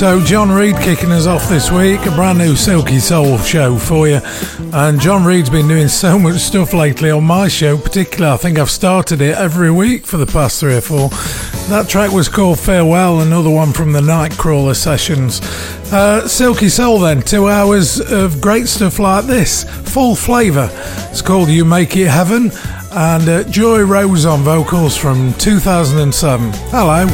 So, John Reid kicking us off this week, a brand new Silky Soul show for you. And John Reid's been doing so much stuff lately on my show, particularly. I think I've started it every week for the past three or four. That track was called Farewell, another one from the Nightcrawler sessions. Uh, Silky Soul, then, two hours of great stuff like this, full flavour. It's called You Make It Heaven, and uh, Joy Rose on vocals from 2007. Hello.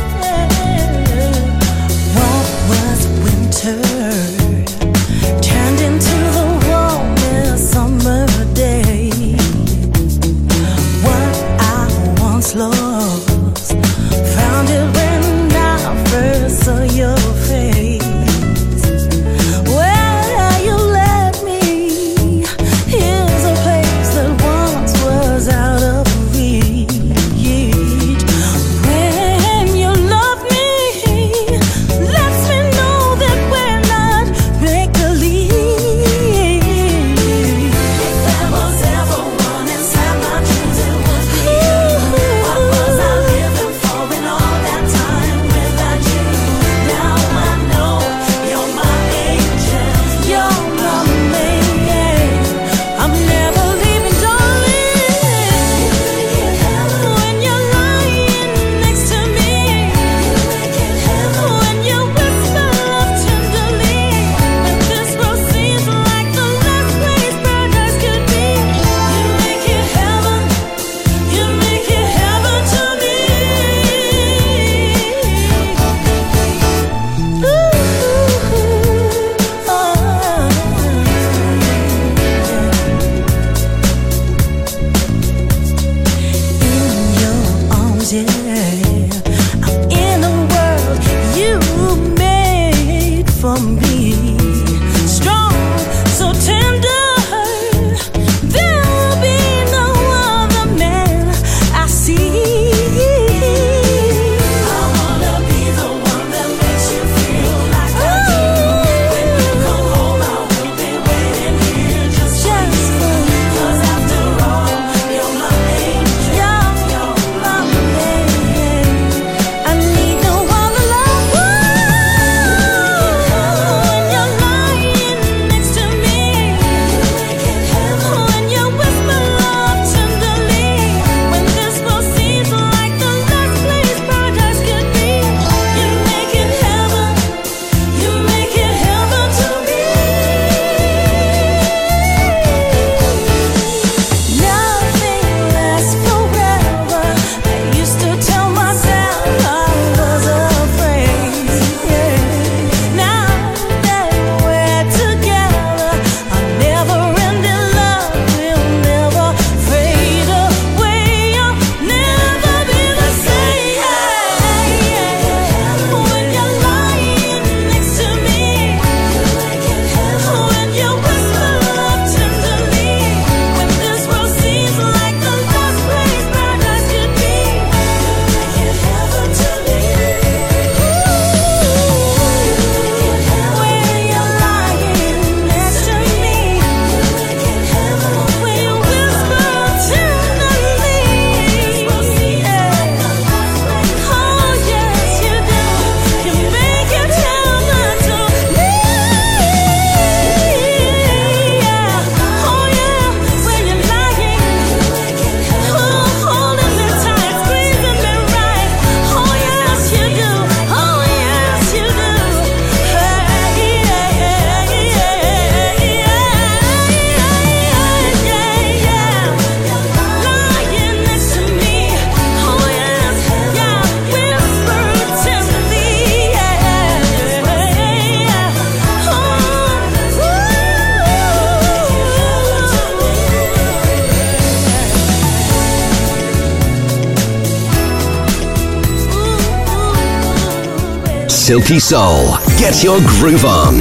Silky Soul. Get your groove on.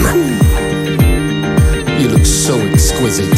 You look so exquisite.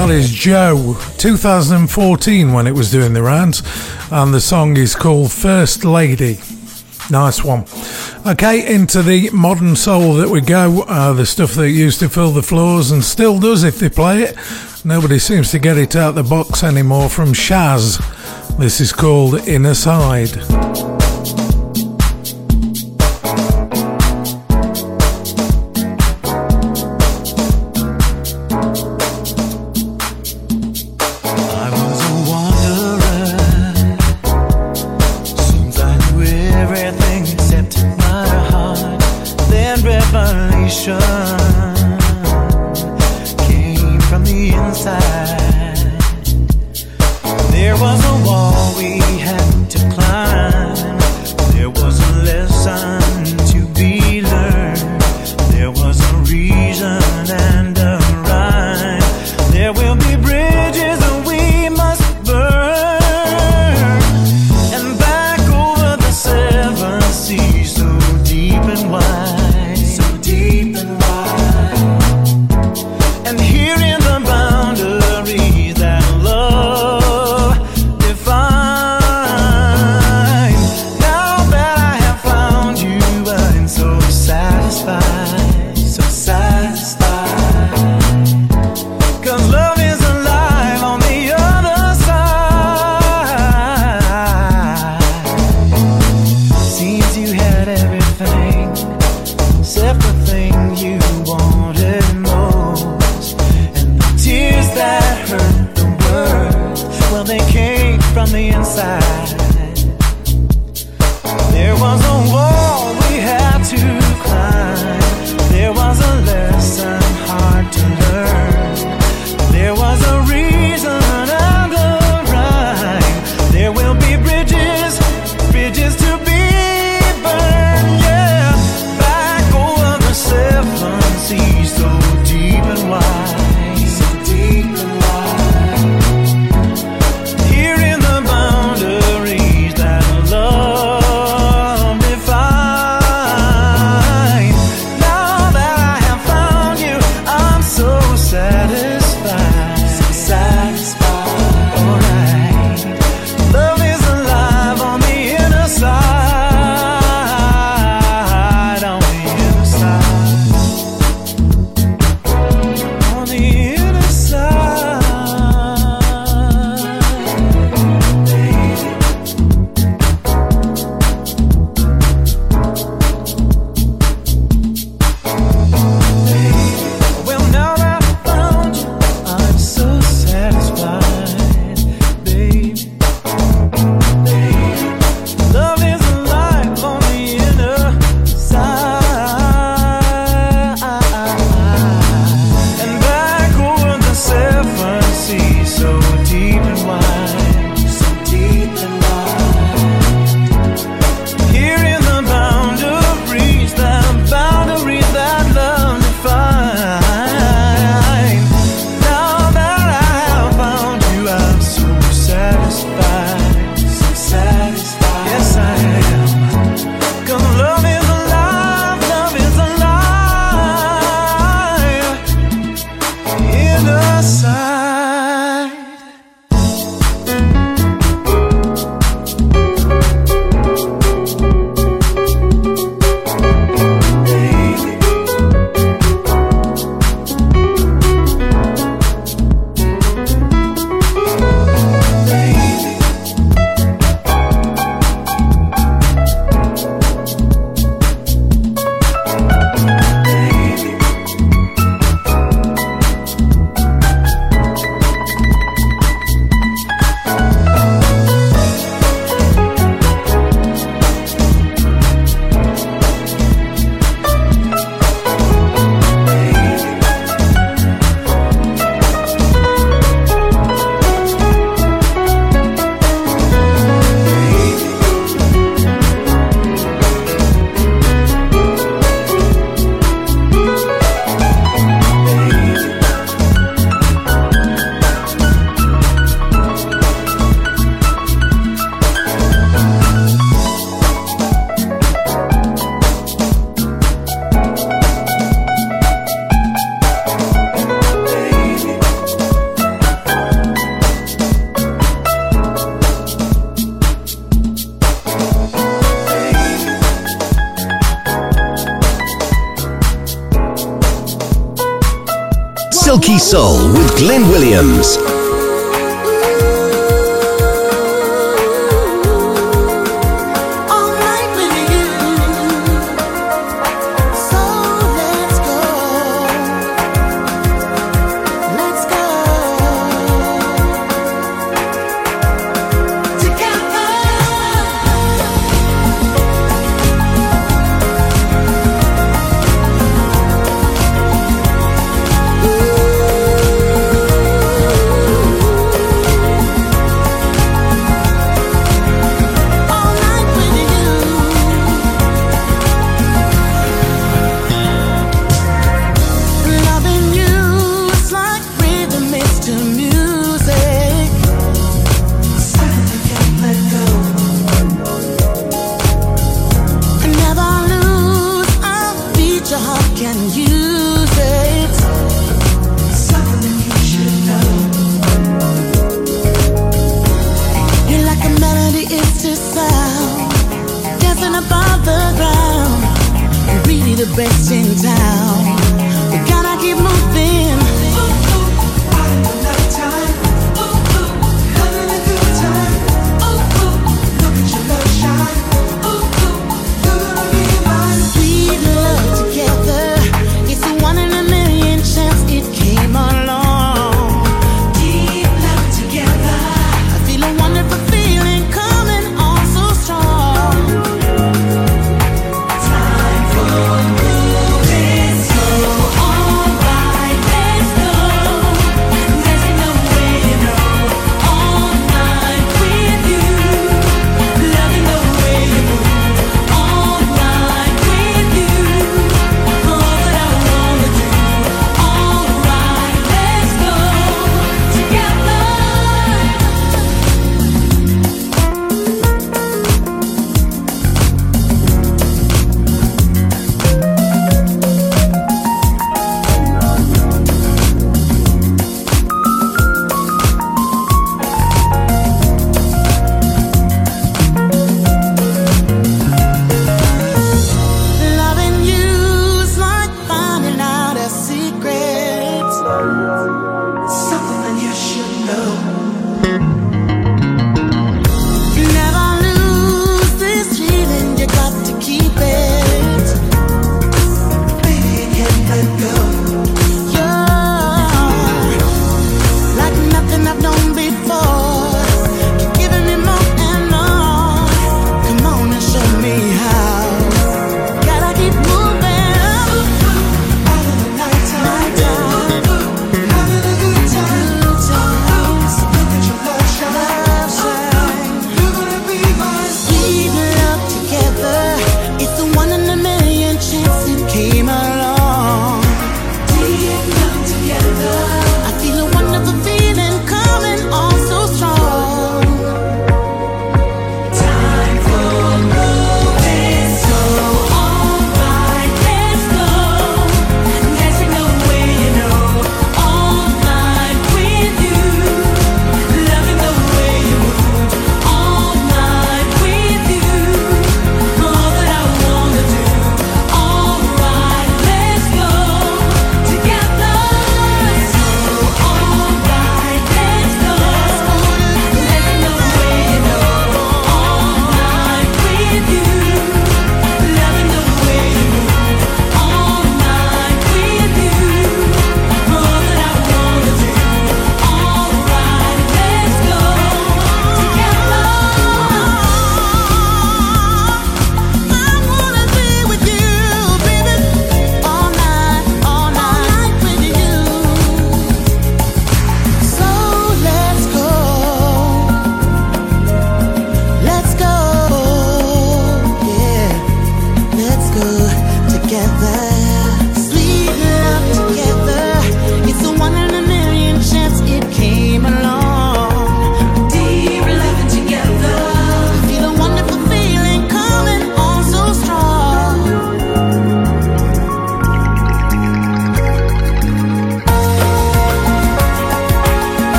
That is Joe, 2014 when it was doing the rounds, and the song is called First Lady. Nice one. Okay, into the modern soul that we go, uh, the stuff that used to fill the floors and still does if they play it. Nobody seems to get it out the box anymore from Shaz. This is called Inner Side.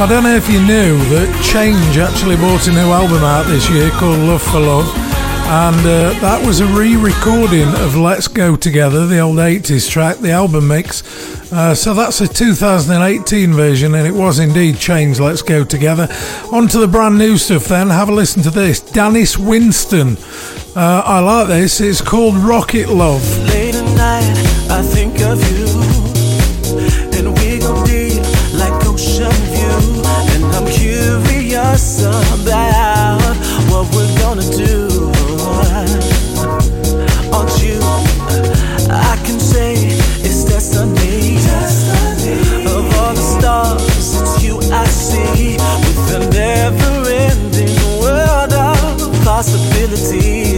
I don't know if you knew that Change actually bought a new album out this year called Love for Love, and uh, that was a re recording of Let's Go Together, the old 80s track, the album mix. Uh, so that's a 2018 version, and it was indeed Change Let's Go Together. On to the brand new stuff then, have a listen to this Dennis Winston. Uh, I like this, it's called Rocket Love. Late at night, I think of you. about what we're gonna do. Aren't you? I can say it's destiny. Of stars, it's you I see with a never-ending world of possibilities.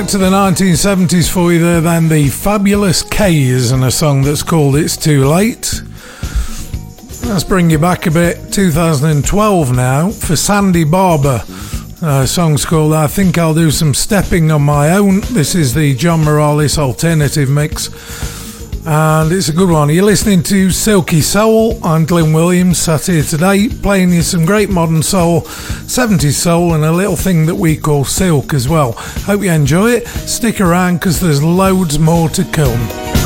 back to the 1970s for you there, then the Fabulous K's and a song that's called It's Too Late. Let's bring you back a bit, 2012 now, for Sandy Barber. Uh, song's called I Think I'll Do Some Stepping on My Own. This is the John Morales alternative mix. And it's a good one. You're listening to Silky Soul. I'm Glyn Williams, sat here today playing you some great modern soul, 70s soul, and a little thing that we call silk as well. Hope you enjoy it. Stick around because there's loads more to come.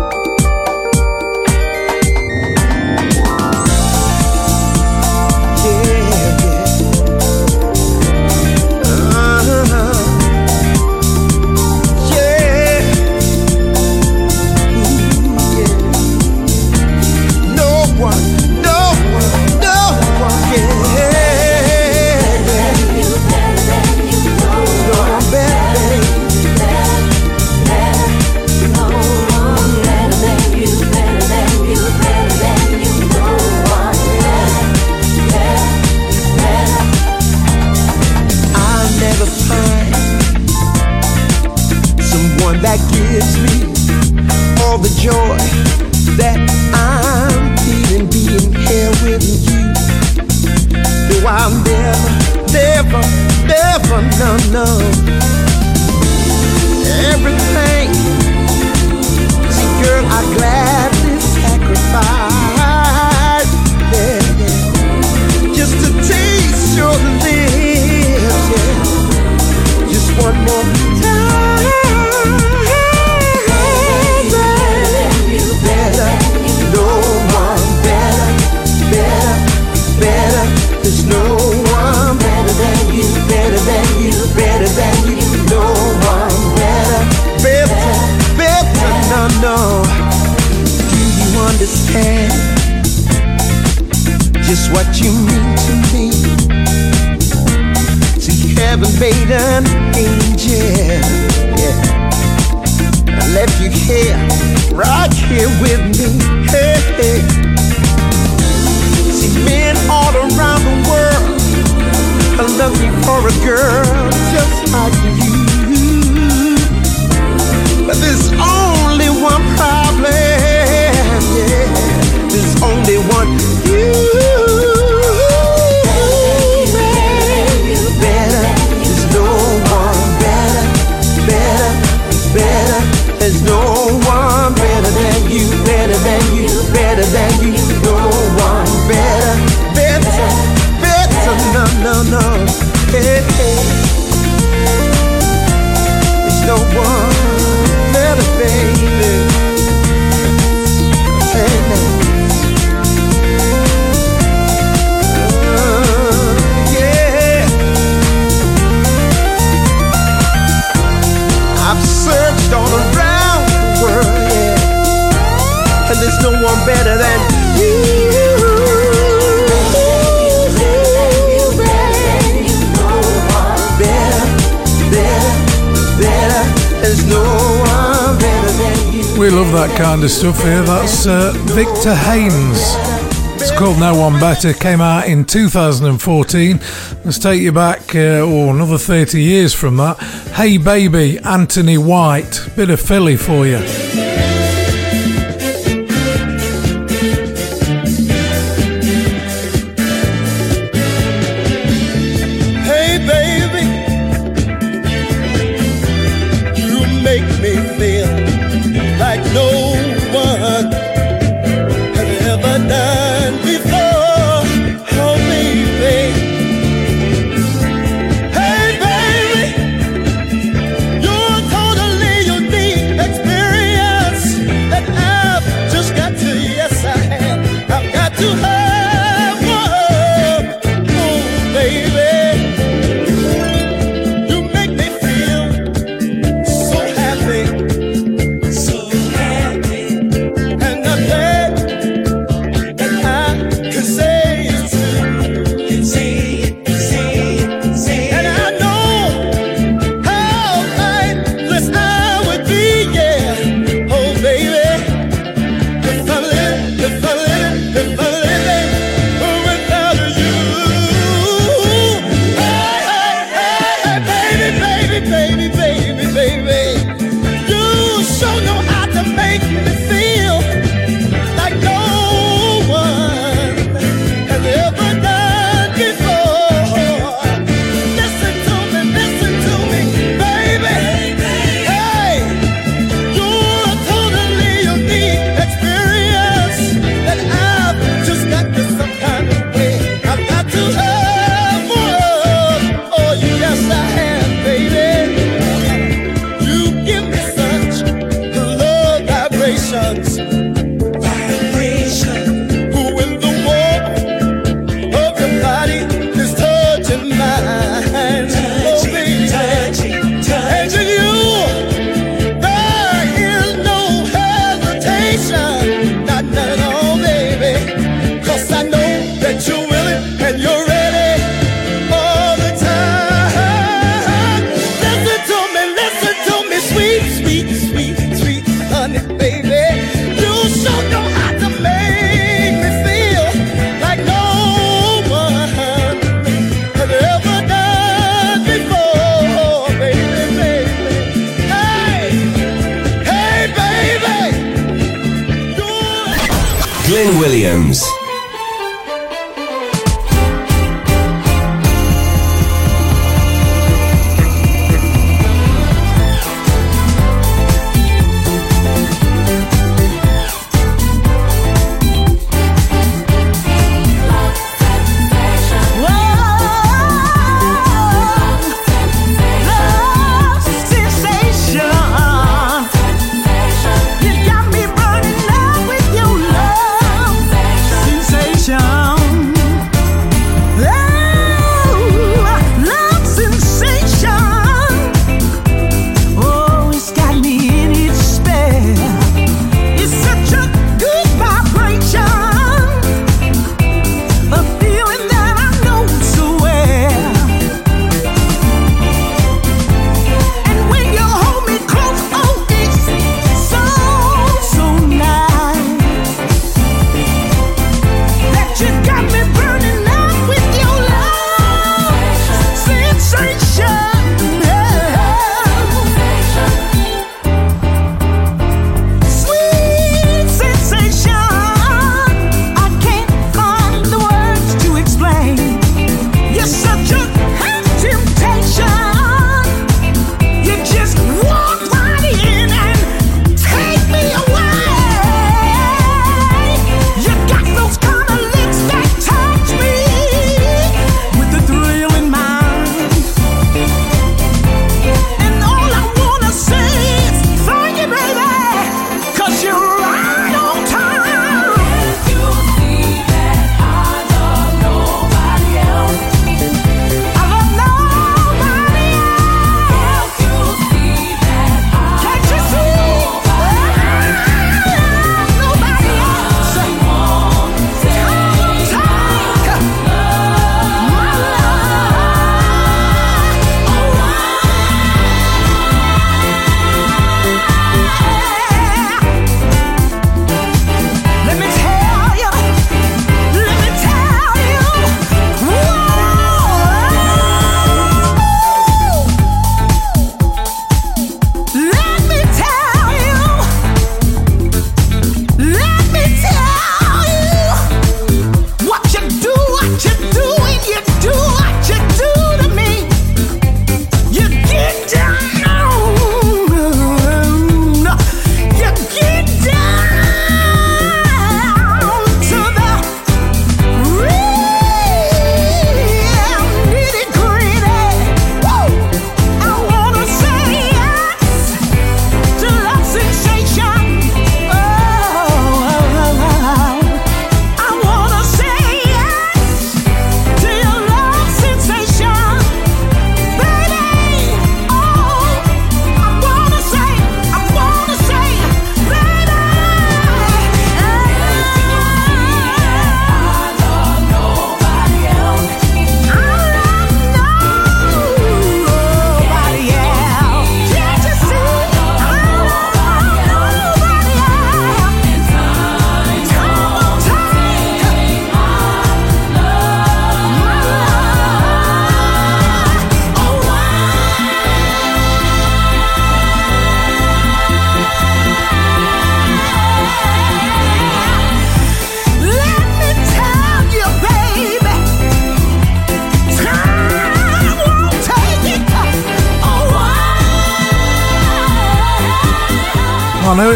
Victor Haynes. It's called No One Better. Came out in 2014. Let's take you back, uh, oh, another 30 years from that. Hey Baby, Anthony White. Bit of Philly for you.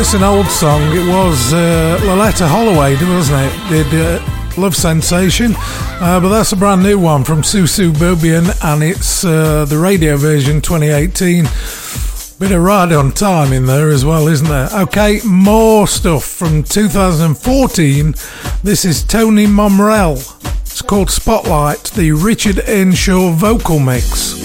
It's an old song. It was uh, Loleatta Holloway, wasn't it? Did uh, Love Sensation. Uh, but that's a brand new one from Su Su Bobien, and it's uh, the radio version 2018. Bit of ride on time in there as well, isn't there? Okay, more stuff from 2014. This is Tony Momrelle. It's called Spotlight, the Richard Earnshaw vocal mix.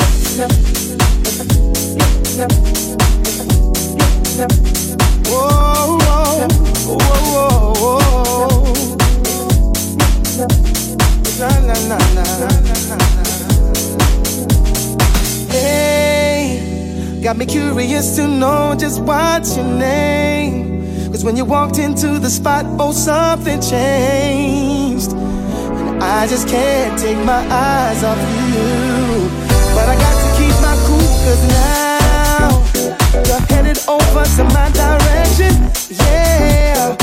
Curious to know just what's your name. Cause when you walked into the spot, oh, something changed. And I just can't take my eyes off you. But I got to keep my cool, cause now you're headed over to my direction. Yeah,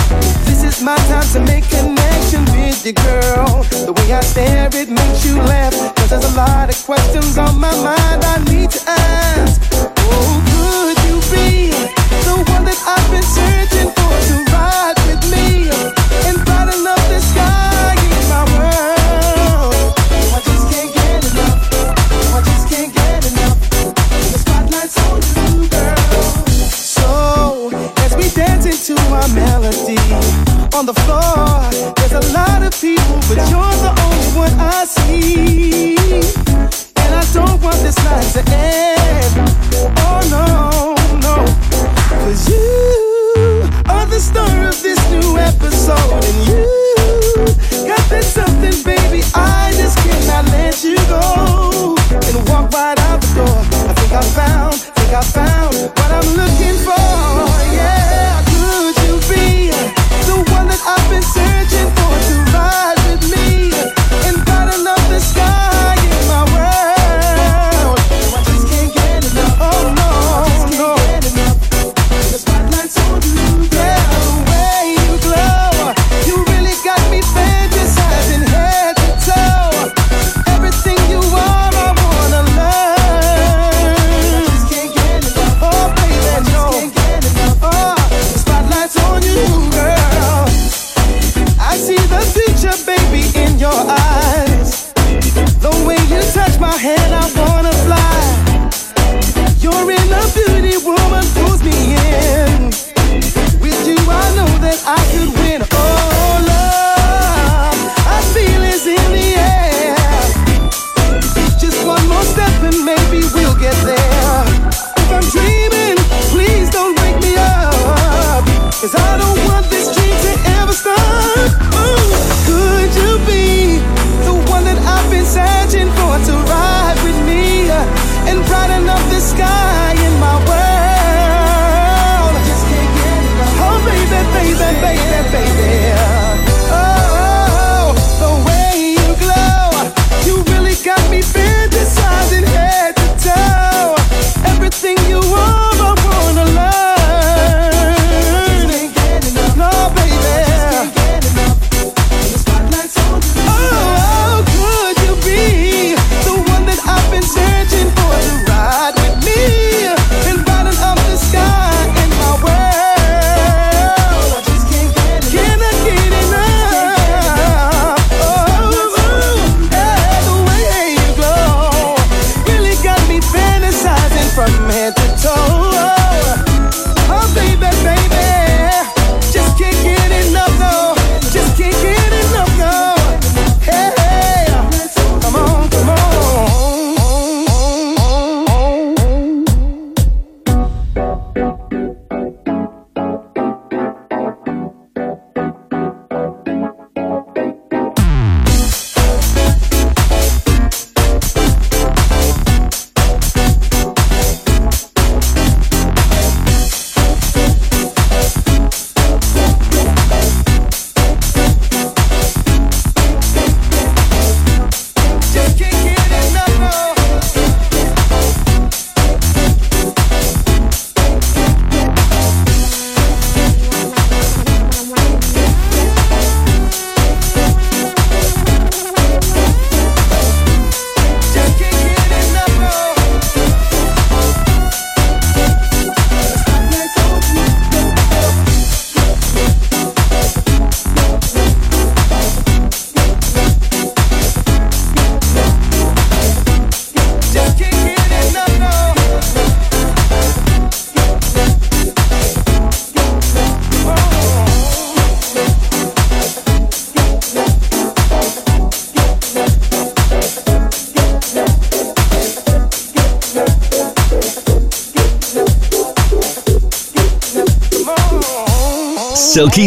this is my time to make connection with you, girl. The way I stare, it makes you laugh. Cause there's a lot of questions on my mind I need to ask. Floor, there's a lot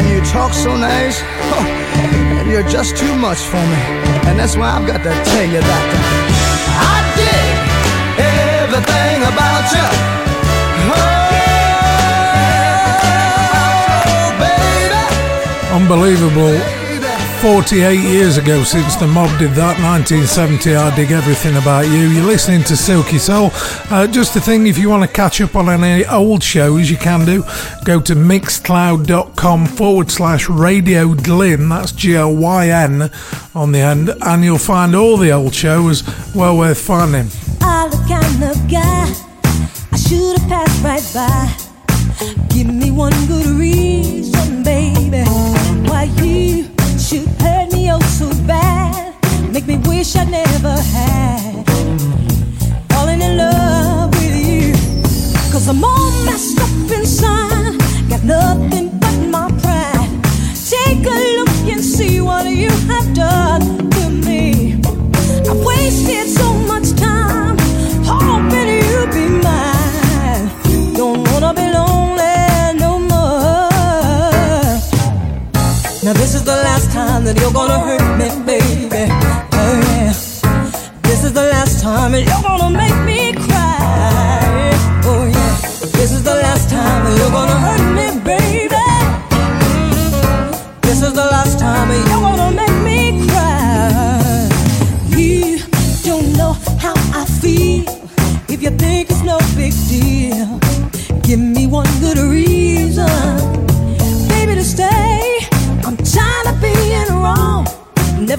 And you talk so nice, oh, and you're just too much for me. And that's why I've got to tell you that I dig everything about you. Oh, baby. Unbelievable 48 years ago since the mob did that 1970 i dig everything about you. You're listening to silky soul. Uh, just a thing if you want to catch up on any old shows you can do. Go to mixcloud.com forward slash radio glyn that's g-l-y-n on the end and you'll find all the old shows well worth finding. I look kind of guy i should have passed right by. Give me one good reason that you're gonna hurt me.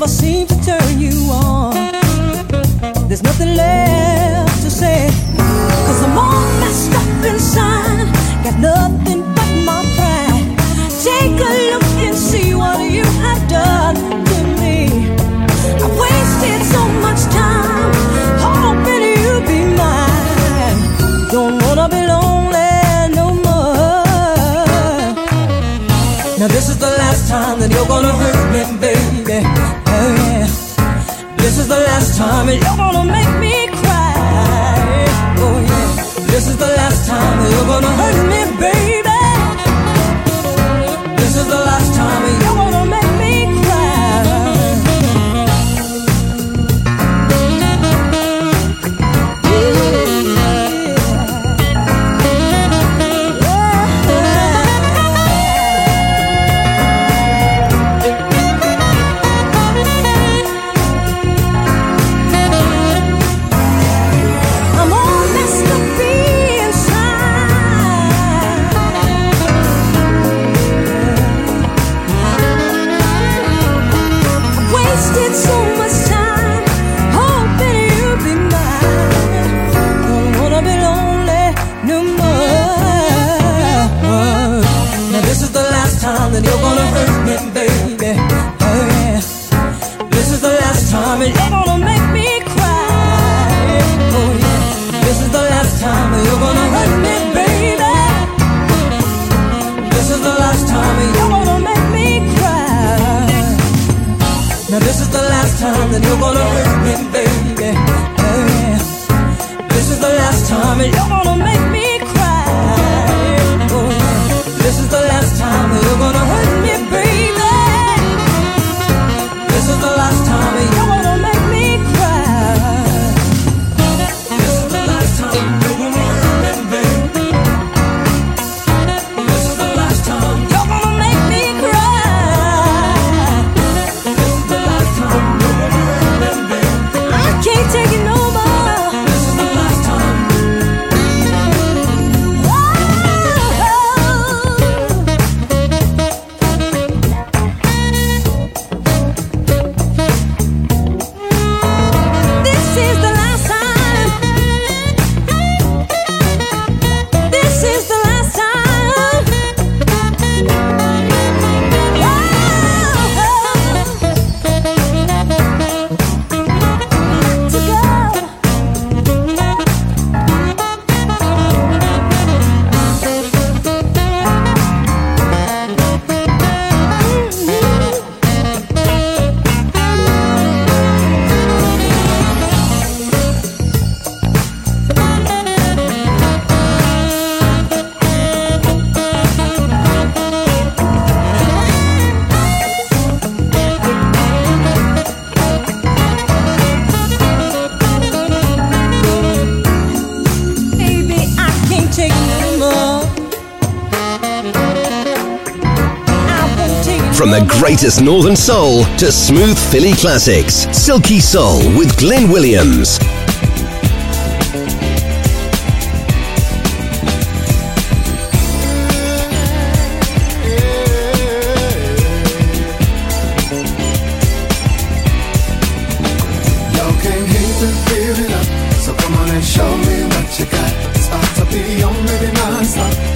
never seemed to turn. The northern soul to smooth Philly classics, Silky Soul with Glyn Williams.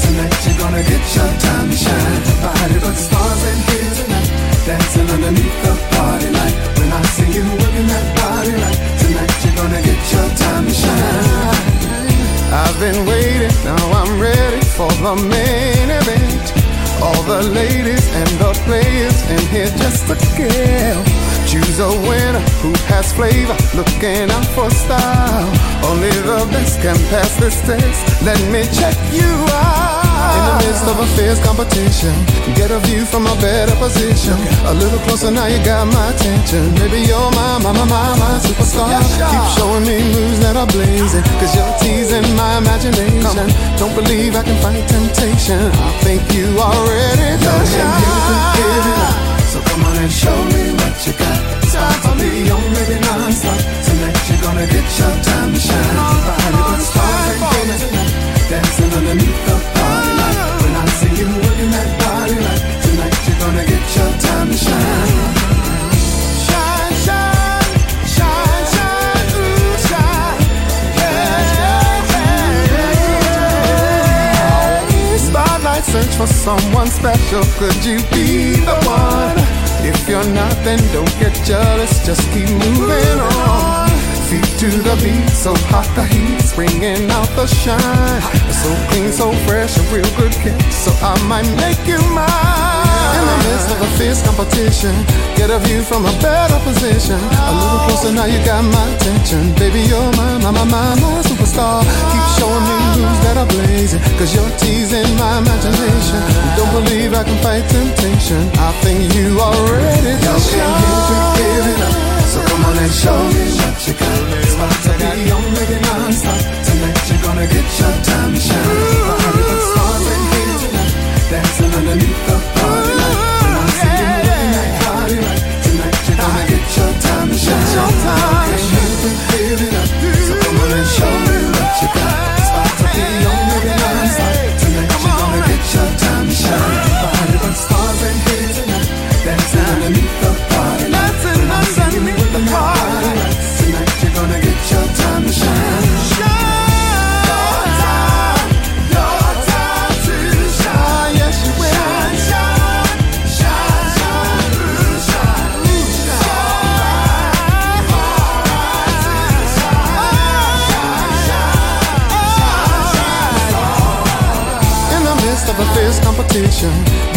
Tonight you're gonna get your time to shine. Body but tonight, the party light. When I see you working that body right, tonight you're gonna get your time to shine. I've been waiting, now I'm ready for the main event. All the ladies and the players in here just to kill. Choose a winner who has flavor, looking out for style. Only the best can pass this test. Let me check you out. In the midst of a fierce competition, get a view from a better position. A little closer now, you got my attention. Maybe you're my, my, my, my, my superstar. Keep showing me moves that are blazing, cause you're teasing my imagination. Don't believe I can fight temptation. I think you are ready to shine. So come on and show me what you got. Start to be on maybe non-stop. Tonight you're gonna get your time to shine. Body but stars and. Dancing underneath the see you working that body right. Tonight you're gonna get your time to shine. Search for someone special. Could you be the one? If you're not, then don't get jealous. Just keep moving on. Feet to the beat, so hot the heat's bringing out the shine. So clean, so fresh, a real good kick. So I might make you mine. In the midst of a fierce competition, get a view from a better position. A little closer now, you got my attention. Baby, you're my, my, my, my, my superstar. Keep showing me moves that are blazing, cause you're teasing my imagination. Don't believe I can fight temptation. I think you are ready to shine. So come on and show me what you got. Start to be on maybe non-stop. Tonight you're gonna get your time to shine. But stars in here tonight. Dancing underneath the party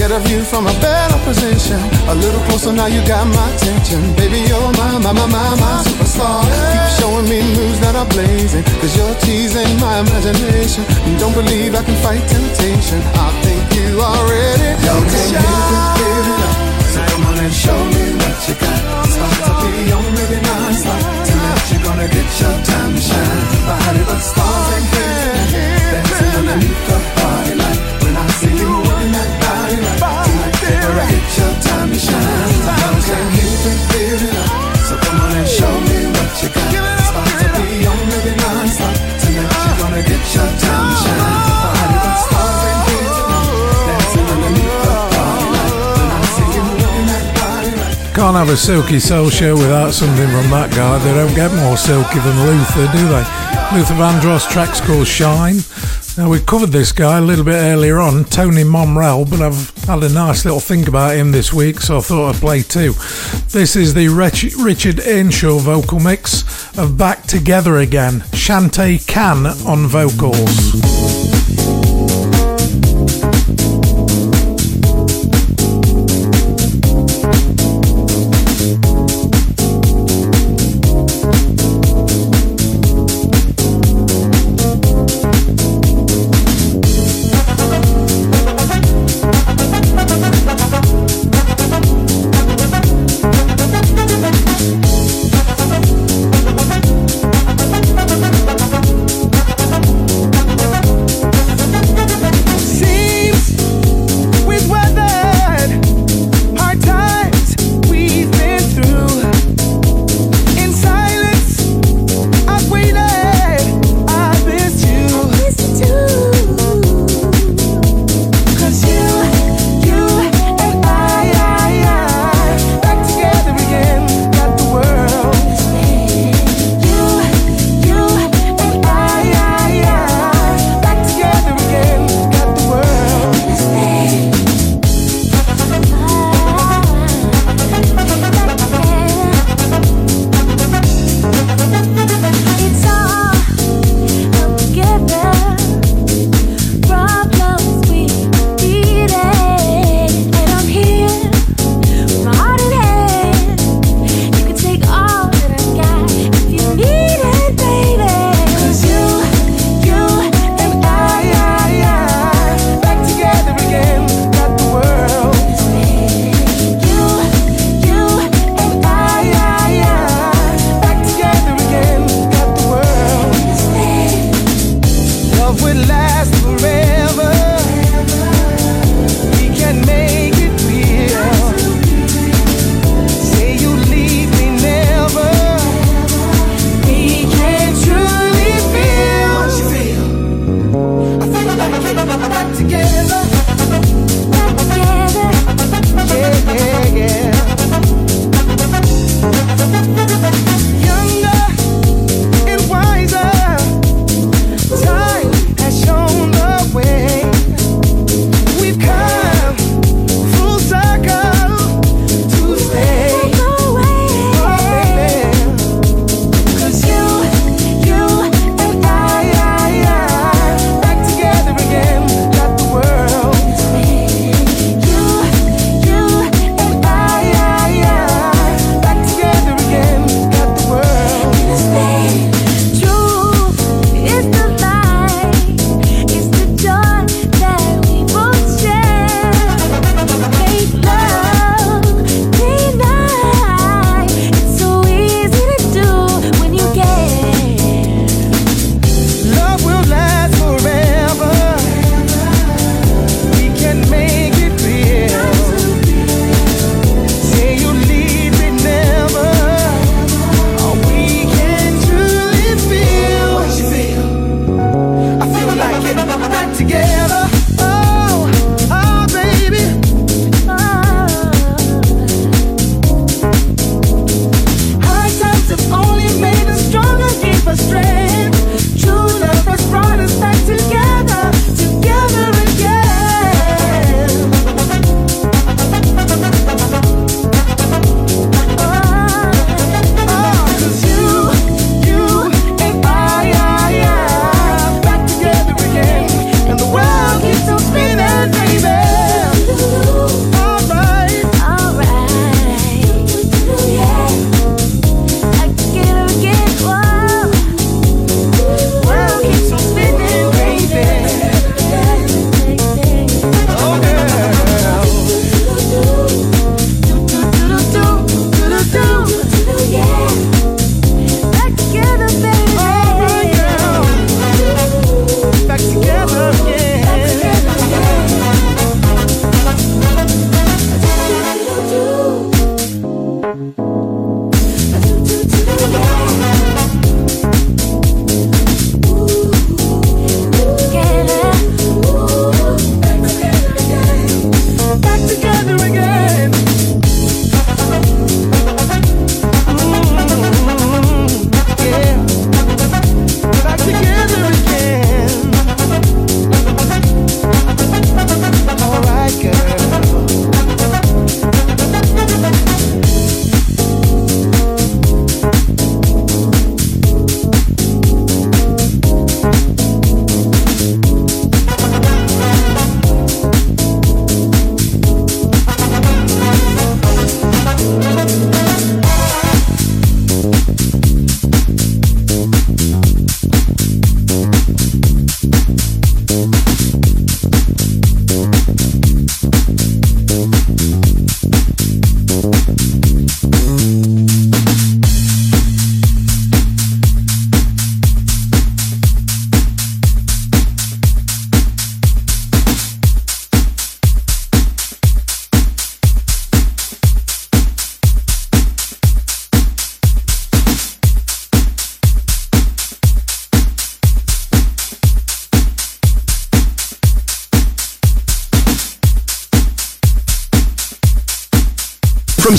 get a view from a better position. A little closer now, you got my attention. Baby, you're my, my, my, my, my superstar. Keep showing me moves that are blazing, cause you're teasing my imagination. And don't believe I can fight temptation. I think you are ready. You feel it up? So come on and show me what you got. It's about to be on, maybe non-stop. Tonight you're gonna get your time to shine. Body but stars and hands, dancing underneath the me what you got. It's about to be on, maybe non-stop. Tonight you're gonna get your time to shine. Body but stars and hands tonight, dancing underneath the party. When I see you moving that body right. Can't have a silky soul show without something from that guy. They don't get more silky than Luther, do they? Luther Vandross, track's called Shine. Now, we covered this guy a little bit earlier on, Tony Momrelle, but I've had a nice little think about him this week, so I thought I'd play two. This is the Rich- Richard Earnshaw vocal mix of Back Together Again, Shante Can on vocals.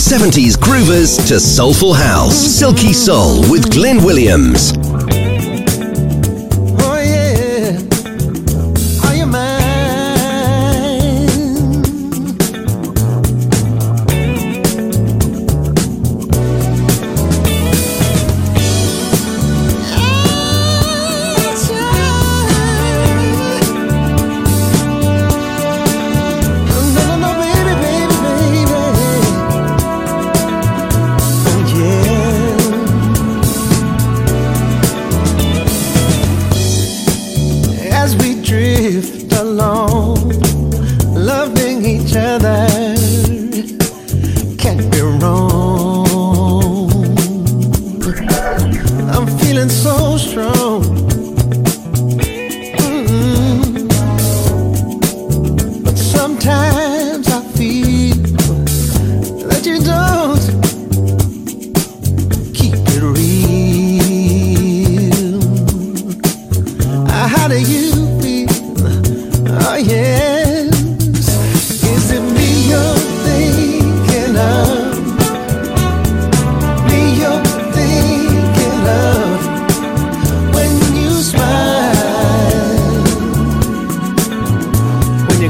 70s groovers to soulful house. Silky Soul with Glyn Williams.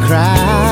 cry.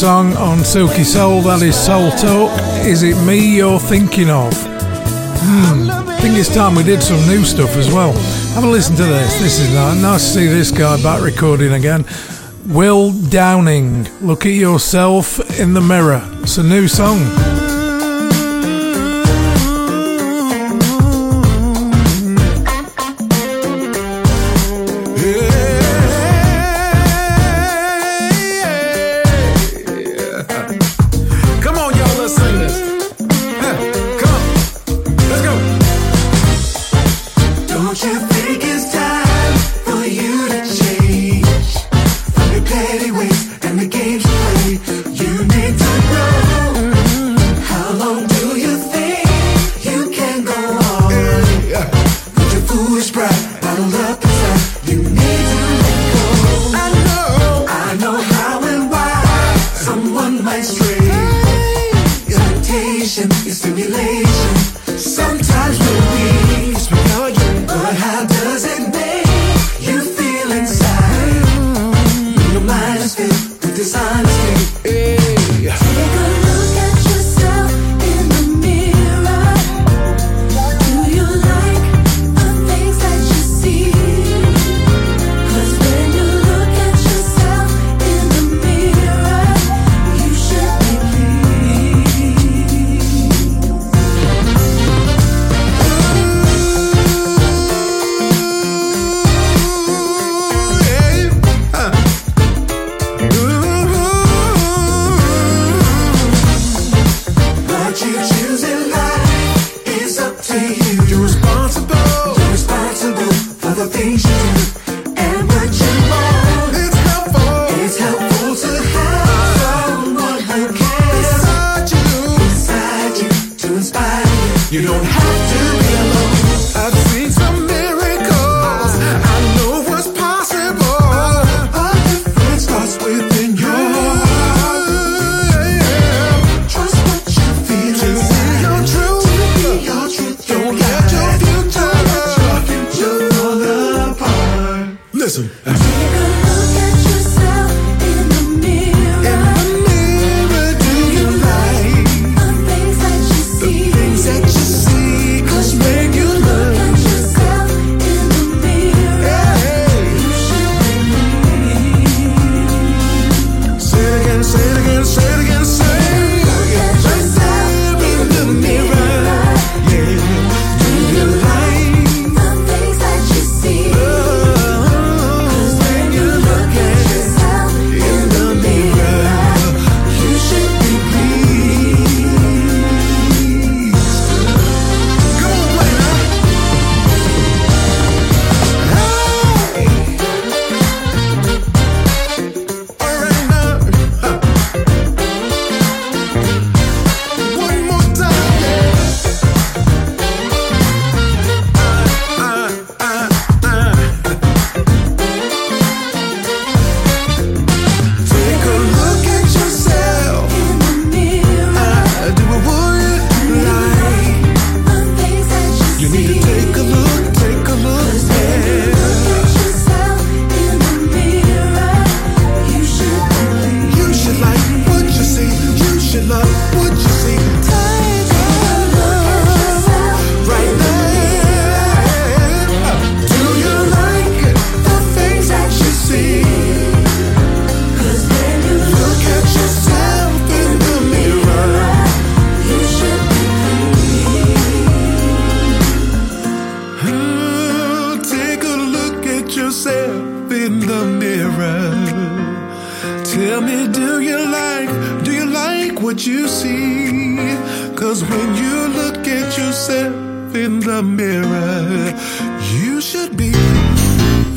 song on Silky Soul, that is Soul Talk. Is it me you're thinking of? Hmm, I think it's time we did some new stuff as well. Have a listen to this. This is nice. Nice to see this guy back recording again. Will Downing, Look at Yourself in the Mirror. It's a new song.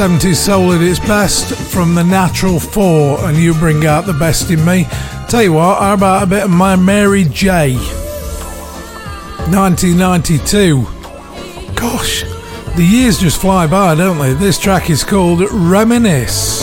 70s soul at its best from the Natural Four, and you bring out the best in me. Tell you what, how about a bit of my Mary J? 1992. Gosh, the years just fly by, don't they? This track is called Reminisce.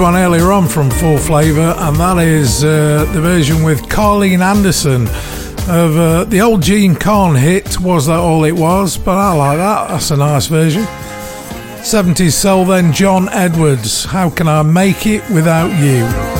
one earlier on from Full Flavour, and that is uh, the version with Carleen Anderson of uh, the old Jean Carn hit, Was That All It Was? But I like that, that's a nice version. 70s soul then, John Edwards, How Can I Make It Without You?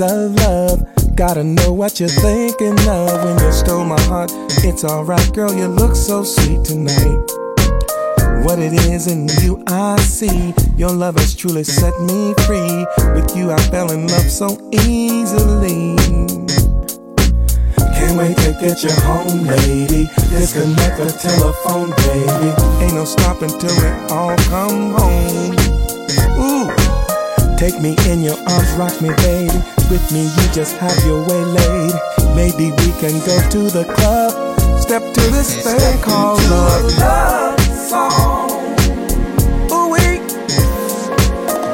Chains of love. Gotta know what you're thinking of when you stole my heart. It's alright, girl, you look so sweet tonight. What it is in you I see. Your love has truly set me free. With you I fell in love so easily. Can't wait to get you home, lady. Disconnect the telephone, baby. Ain't no stopping till we all come home. Ooh. Take me in your arms, rock me, baby. With me, you just have your way, laid. Maybe we can go to the club. Step to this thing called love. Love song. Ooh, we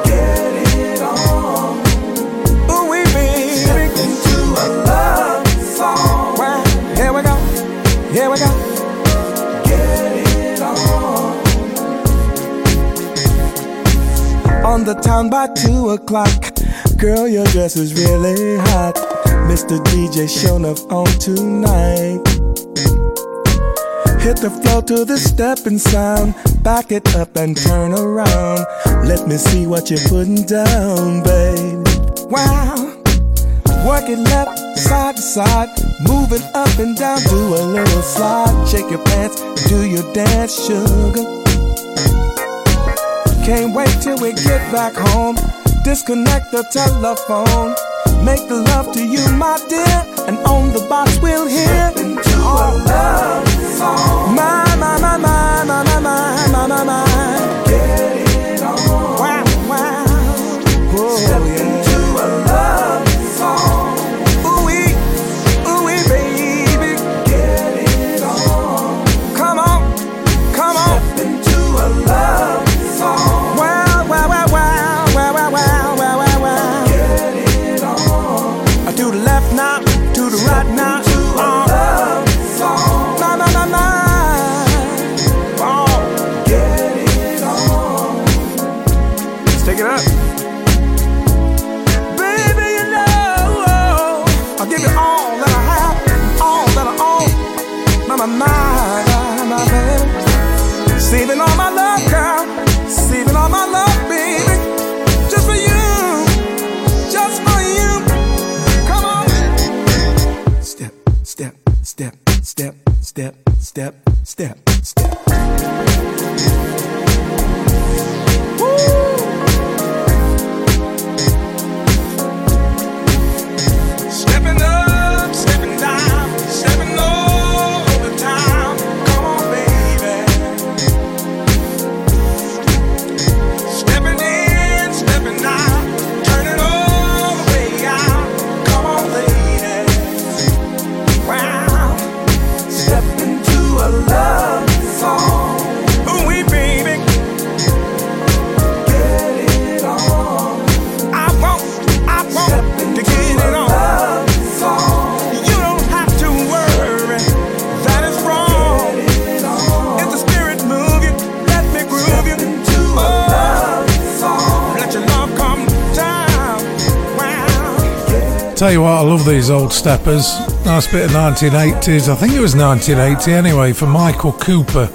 get it on. Ooh, we baby. Step into a love song. Well, here we go. Here we go. Get it on. On the town by two o'clock. Girl, your dress is really hot. Mr. DJ showing up on tonight. Hit the floor to the stepping sound. Back it up and turn around. Let me see what you're putting down, babe. Wow. Work it left, side to side. Moving up and down, do a little slide. Shake your pants, do your dance, sugar. Can't wait till we get back home. Disconnect the telephone. Make the love to you, my dear. And on the box we'll hear. Oh, love these old steppers. Nice bit of 1980s. I think it was 1980 anyway for Michael Cooper.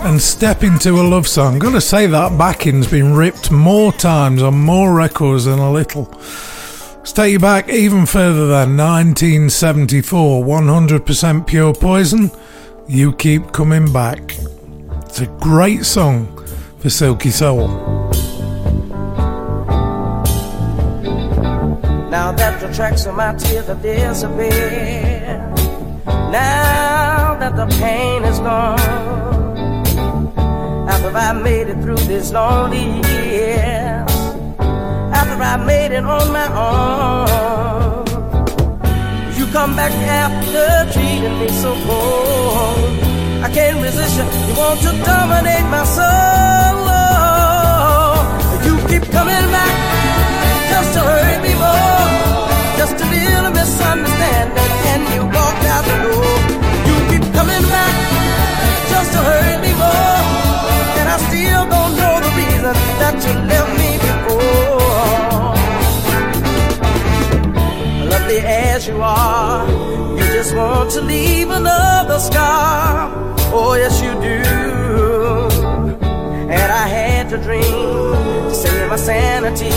And Step Into a Love Song. Gotta say that backing's been ripped more times on more records than a little. Let's take you back even further than 1974. 100% Pure Poison. You Keep Coming Back. It's a great song for Silky Soul. tracks of my tears have disappeared. Now that the pain is gone, after I made it through these lonely years, after I made it on my own, you come back after treating me so cold. I can't resist you. You want to dominate my soul. You keep coming back just to hurt misunderstanding and you walked out the door. You keep coming back just to hurt me more, and I still don't know the reason that you left me before. Lovely as you are, you just want to leave another scar. Oh yes, you do that I had to dream to save my sanity,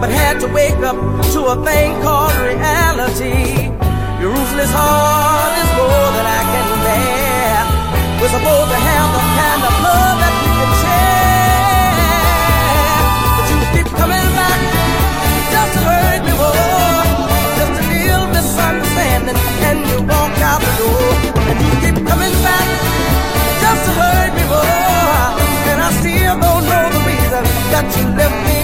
but had to wake up to a thing called reality. Your ruthless heart is more than I can bear. We're supposed to have the kind of love that we can share, but you keep coming back just to hurt me more, just to feel misunderstanding, and you walk out the door, and you keep coming back. you let me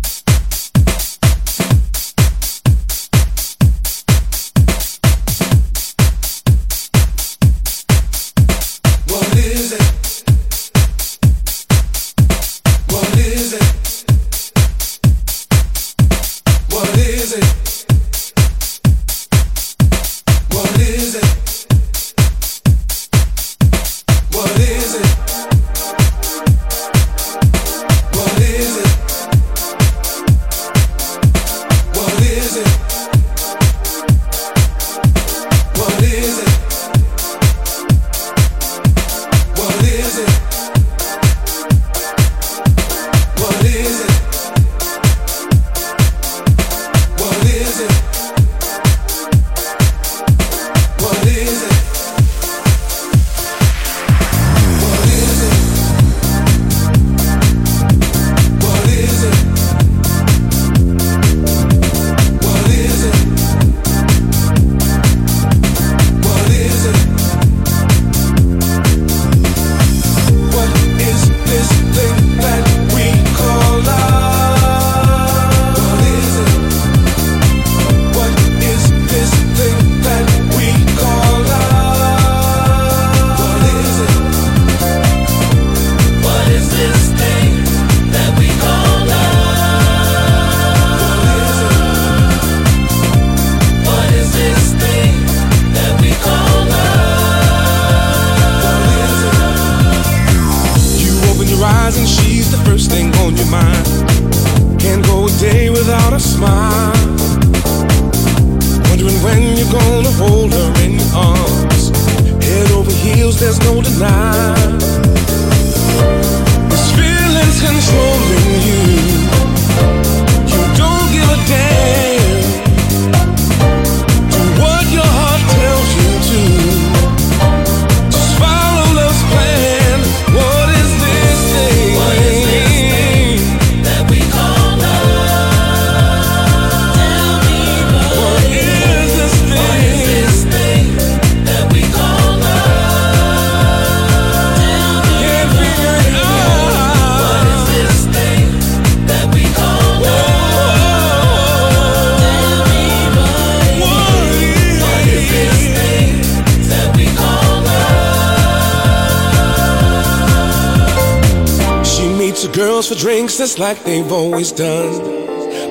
Drinks just like they've always done,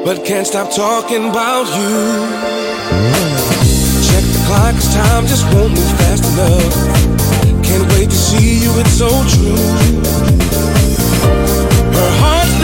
but can't stop talking about you. Check the clock, 'cause time just won't move fast enough. Can't wait to see you, it's so true. Her heart's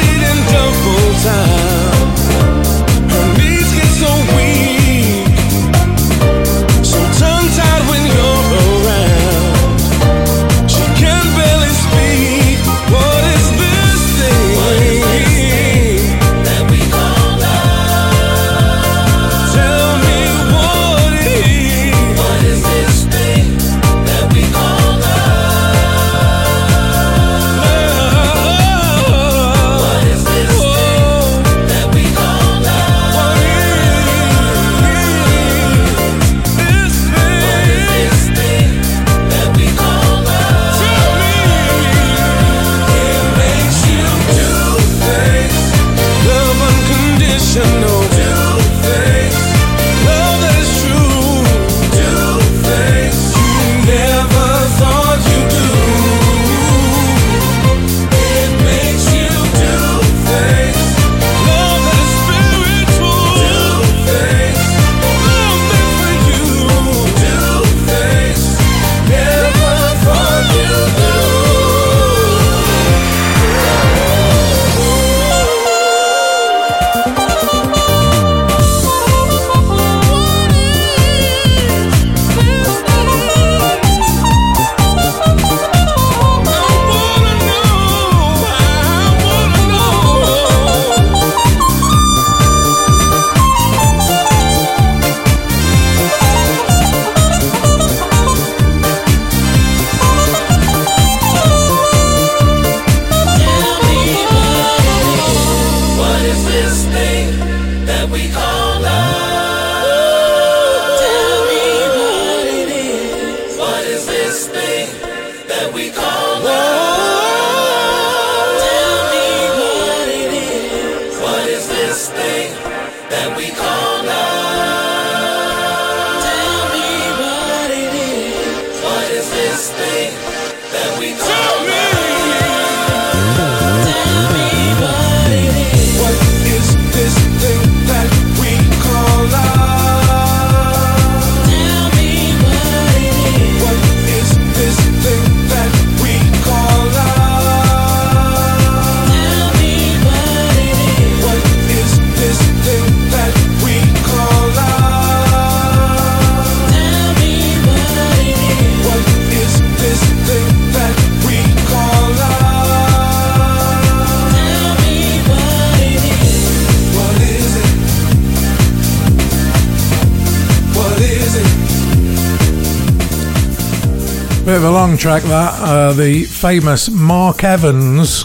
Bit of a long track that. Uh, the famous Mark Evans.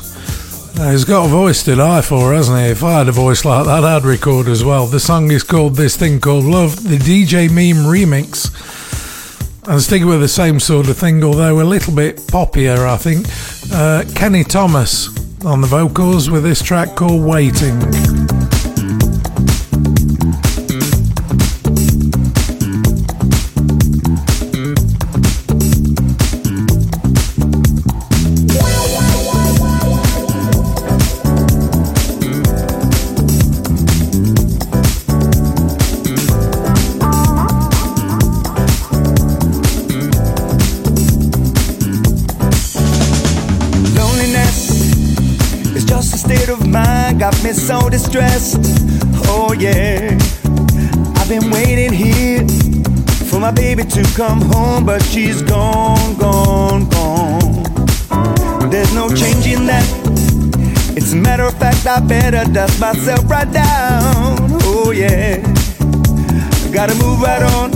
He's got a voice to die for, hasn't he? If I had a voice like that, I'd record as well. The song is called This Thing Called Love, the DJ Meme remix. And sticking with the same sort of thing, although a little bit poppier, I think. Uh, Kenny Thomas on the vocals with this track called Waiting. So distressed. Oh, yeah. I've been waiting here for my baby to come home, but she's gone, gone, gone. There's no changing that. It's a matter of fact, I better dust myself right down. Oh, yeah. Gotta move right on.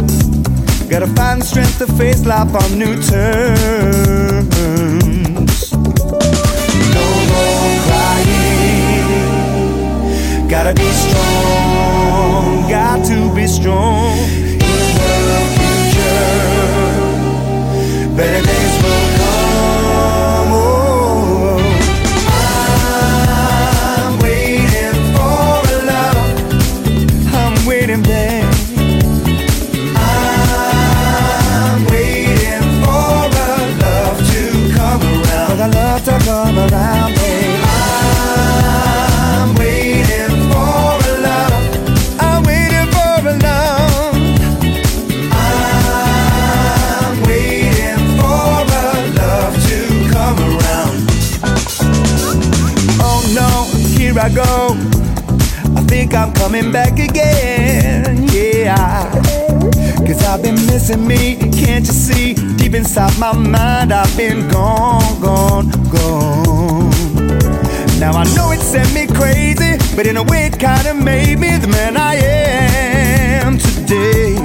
Gotta find strength to face life on new terms. No more. Gotta be strong. Got to be strong. In the future, better days will come. Oh, I'm waiting for a love. I'm waiting, babe. I'm waiting for a love to come around. For the love to come around, I'm coming back again. Yeah. Cause I've been missing me, can't you see? Deep inside my mind, I've been gone, gone, gone. Now I know it sent me crazy, but in a way it kinda made me the man I am today.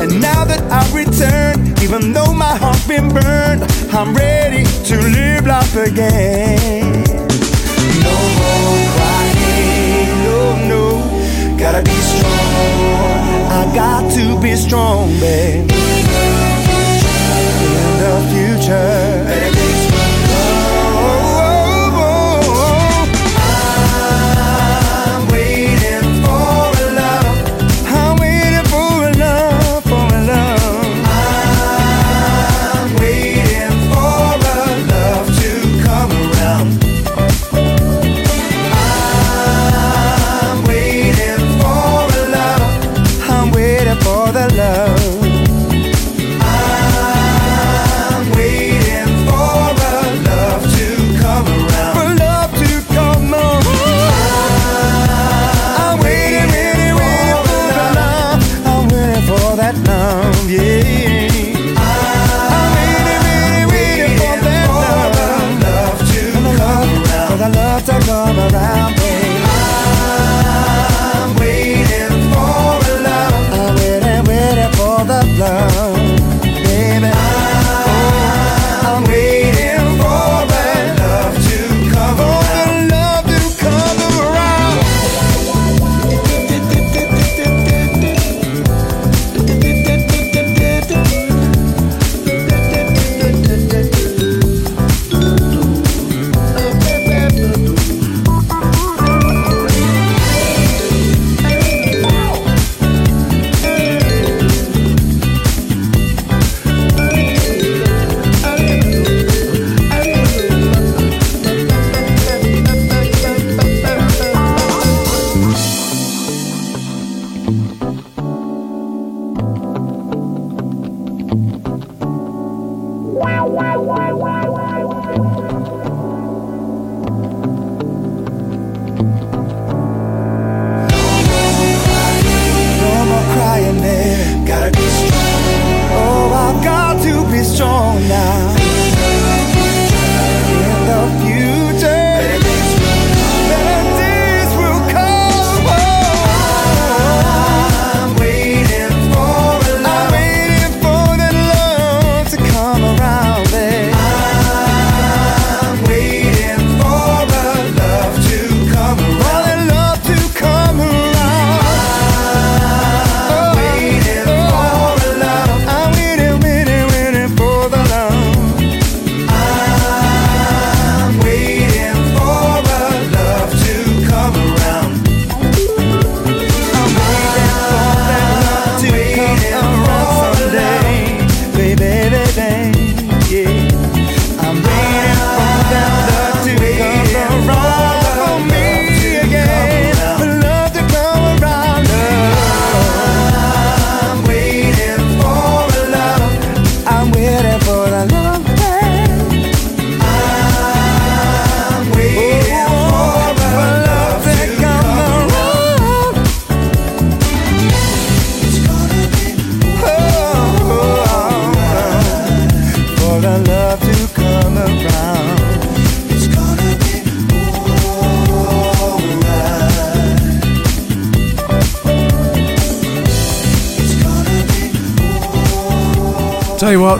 And now that I've returned, even though my heart's been burned, I'm ready to live life again. No more crying, no, no, gotta be strong. I got to be strong. In the future. Oh,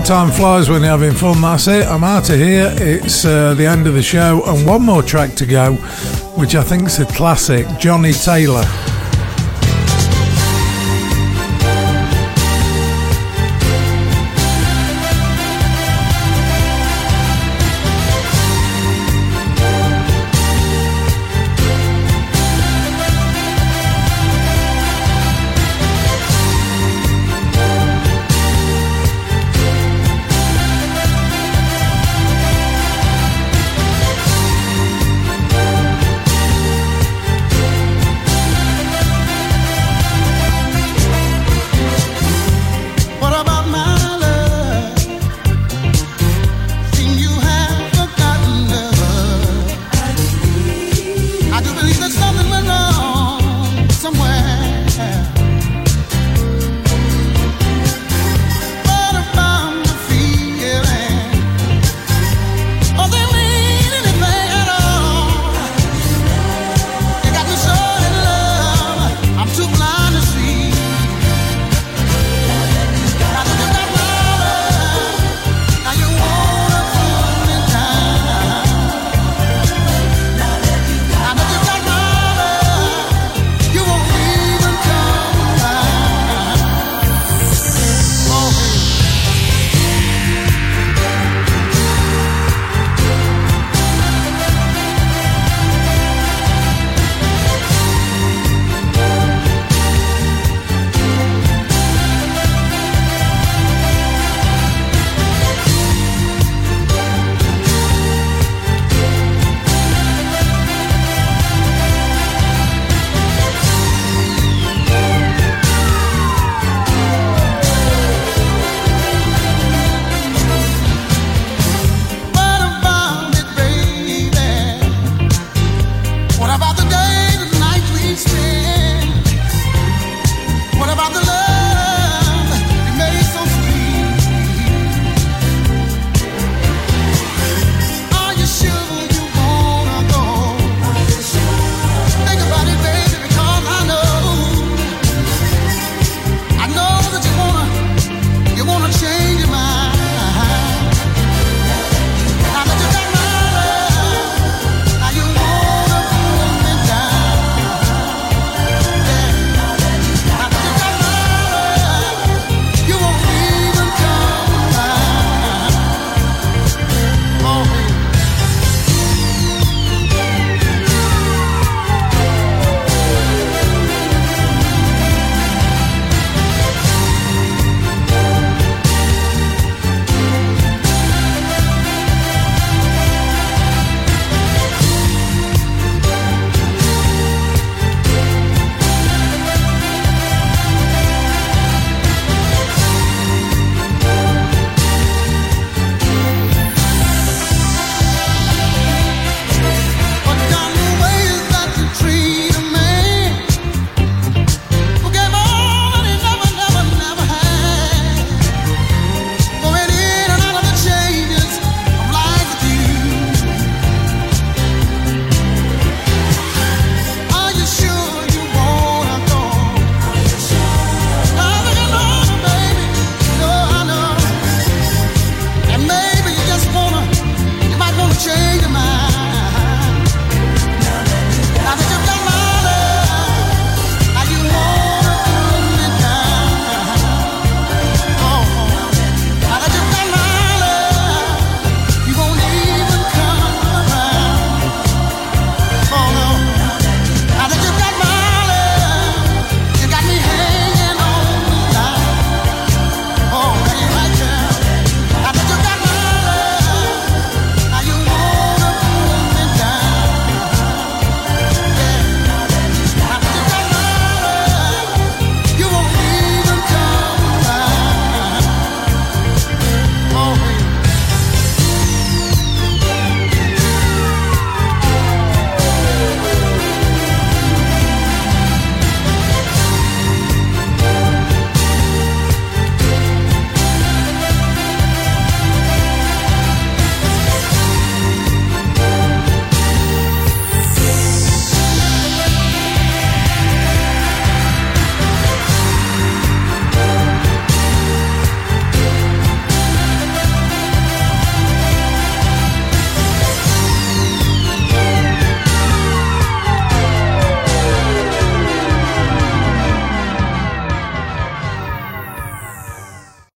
time flies when you're having fun. That's it. I'm out of here. It's uh, the end of the show, and one more track to go, which I think is a classic. Johnnie Taylor.